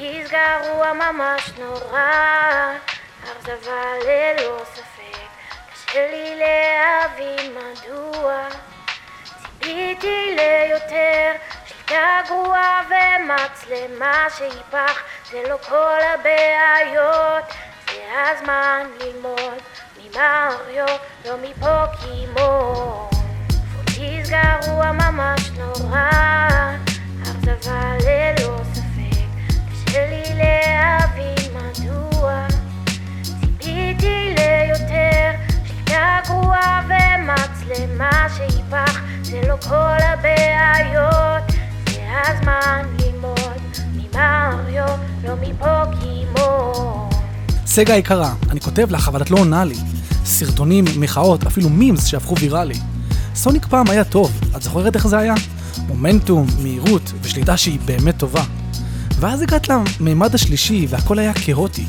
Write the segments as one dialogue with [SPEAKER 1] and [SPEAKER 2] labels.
[SPEAKER 1] פטיס גרוע ממש נורא, אכזבה ללא ספק, קשה לי להבין מדוע. ציפיתי ליותר, שליטה גרועה ומצלמה שיפח, זה לא כל הבעיות, זה הזמן ללמוד ממריו, לא מפוקימון. פטיס גרוע ממש נורא, לא כל הבעיות, זה הזמן ללמוד ממריו, לא מפוקימון.
[SPEAKER 2] סגה היקרה, אני כותב לך, אבל את לא עונה לי. סרטונים, מחאות, אפילו מימס שהפכו ויראלי. סוניק פעם היה טוב, את זוכרת איך זה היה? מומנטום, מהירות ושליטה שהיא באמת טובה. ואז הגעת למימד השלישי והכל היה כאוטי.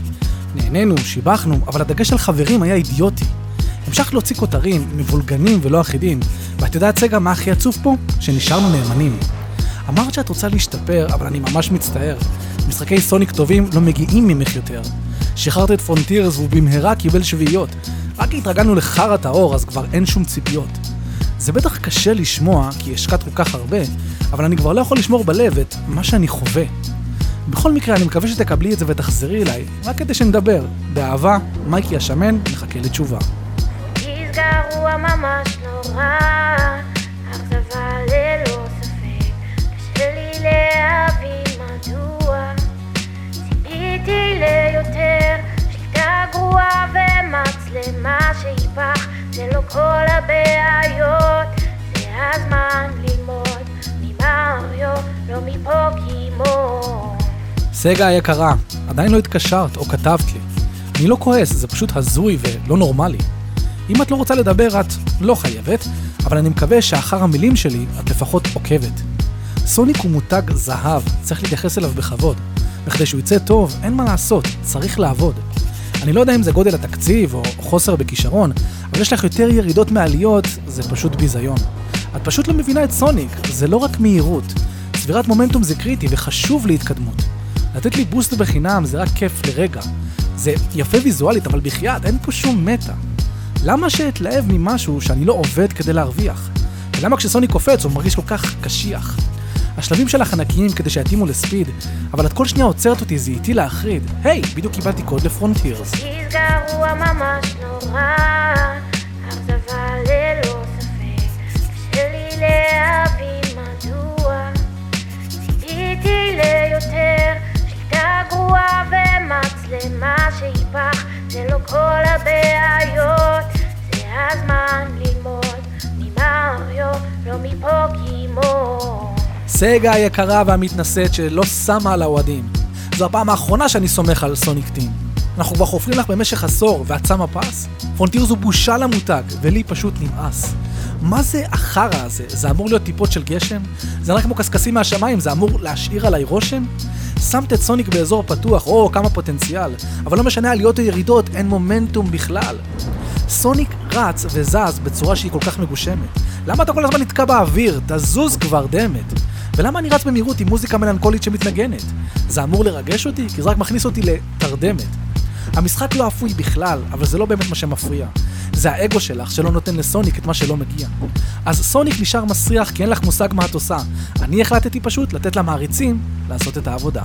[SPEAKER 2] נהנינו, שיבחנו, אבל הדגש על חברים היה אידיוטי. המשכת להוציא כותרים, מבולגנים ולא אחידים, ואת יודעת סגה מה הכי עצוב פה? שנשארנו נאמנים. אמרת שאת רוצה להשתפר, אבל אני ממש מצטער. משחקי סוניק טובים לא מגיעים ממך יותר. שחררת את פרונטירס והוא במהרה קיבל שביעיות. רק התרגלנו לחרא טהור, אז כבר אין שום ציפיות. זה בטח קשה לשמוע, כי השקעת כל כך הרבה, אבל אני כבר לא יכול לשמור בלב את מה שאני חווה. בכל מקרה, אני מקווה שתקבלי את זה ותחזרי אליי, רק כדי שנדבר. באהבה, מייקי השמן מחכה לתשובה.
[SPEAKER 1] גרוע ממש נורא, אכזבה ללא ספק, קשה לי להבין מדוע. ציפיתי ליותר, שליטה גרועה ומצלמה שיפח, זה לא כל הבעיות, זה הזמן ללמוד ממריו, לא מפוקימון.
[SPEAKER 2] סגה היקרה, עדיין לא התקשרת או כתבת לי. אני לא כועס, זה פשוט הזוי ולא נורמלי. אם את לא רוצה לדבר, את לא חייבת, אבל אני מקווה שאחר המילים שלי את לפחות עוקבת. סוניק הוא מותג זהב, צריך להתייחס אליו בכבוד. וכדי שהוא יצא טוב, אין מה לעשות, צריך לעבוד. אני לא יודע אם זה גודל התקציב או חוסר בכישרון, אבל יש לך יותר ירידות מעליות, זה פשוט ביזיון. את פשוט לא מבינה את סוניק, זה לא רק מהירות. צבירת מומנטום זה קריטי וחשוב להתקדמות. לתת לי בוסט בחינם זה רק כיף לרגע. זה יפה ויזואלית, אבל בחייאת, אין פה שום מטה. למה שאתלהב ממשהו שאני לא עובד כדי להרוויח? ולמה כשסוניק קופץ הוא מרגיש כל כך קשיח? השלבים שלך ענקיים כדי שיתאימו לספיד, אבל את כל שנייה עוצרת אותי, זה איטי להחריד. היי, בדיוק קיבלתי קוד לפרונטירס.
[SPEAKER 1] פטיס גרוע ממש נורא, ומצלמה שיפח, זה לא כל הבעיות, זה הזמן ללמוד ממריו, לא מפוקימון.
[SPEAKER 2] סגה היקרה והמתנשאת שלא שמה על האוהדים. זו הפעם האחרונה שאני סומך על סוניק טים. אנחנו כבר חופרים לך במשך עשור, ואת שמה פס? פרונטיר זו בושה למותג, ולי פשוט נמאס. מה זה החרא הזה? זה אמור להיות טיפות של גשם? זה נראה כמו קשקשים מהשמיים, זה אמור להשאיר עליי רושם? שמת את סוניק באזור פתוח, או כמה פוטנציאל, אבל לא משנה עליות או ירידות, אין מומנטום בכלל. סוניק רץ וזז בצורה שהיא כל כך מגושמת. למה אתה כל הזמן נתקע באוויר? תזוז כבר, דמת. ולמה אני רץ במהירות עם מוזיקה מלנכולית שמתנגנת? זה אמור לרגש אותי? כי זה רק מכניס אותי לתרדמת. המשחק לא אפוי בכלל, אבל זה לא באמת מה שמפריע. זה האגו שלך שלא נותן לסוניק את מה שלא מגיע. אז סוניק נשאר מסריח כי אין לך מושג מה את עושה. אני החלטתי פשוט לתת למעריצים לעשות את העבודה.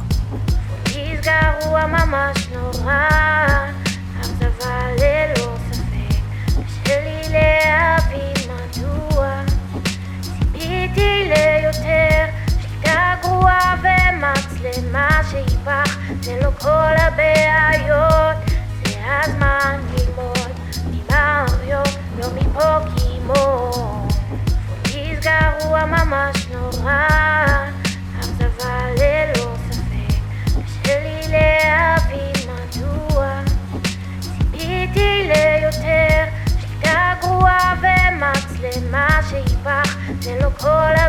[SPEAKER 1] גרוע ומצלמה שיפח, זה לא כל הבעיות, הזמן ללמוד ממעריות, לא מפוקימון. נסגר הוא הממש נורא, אכזבה ללא ספק, קשה לי להבין מדוע. ציפיתי ליותר, שליטה גרועה ומצלמה שהיא זה לא כל ה...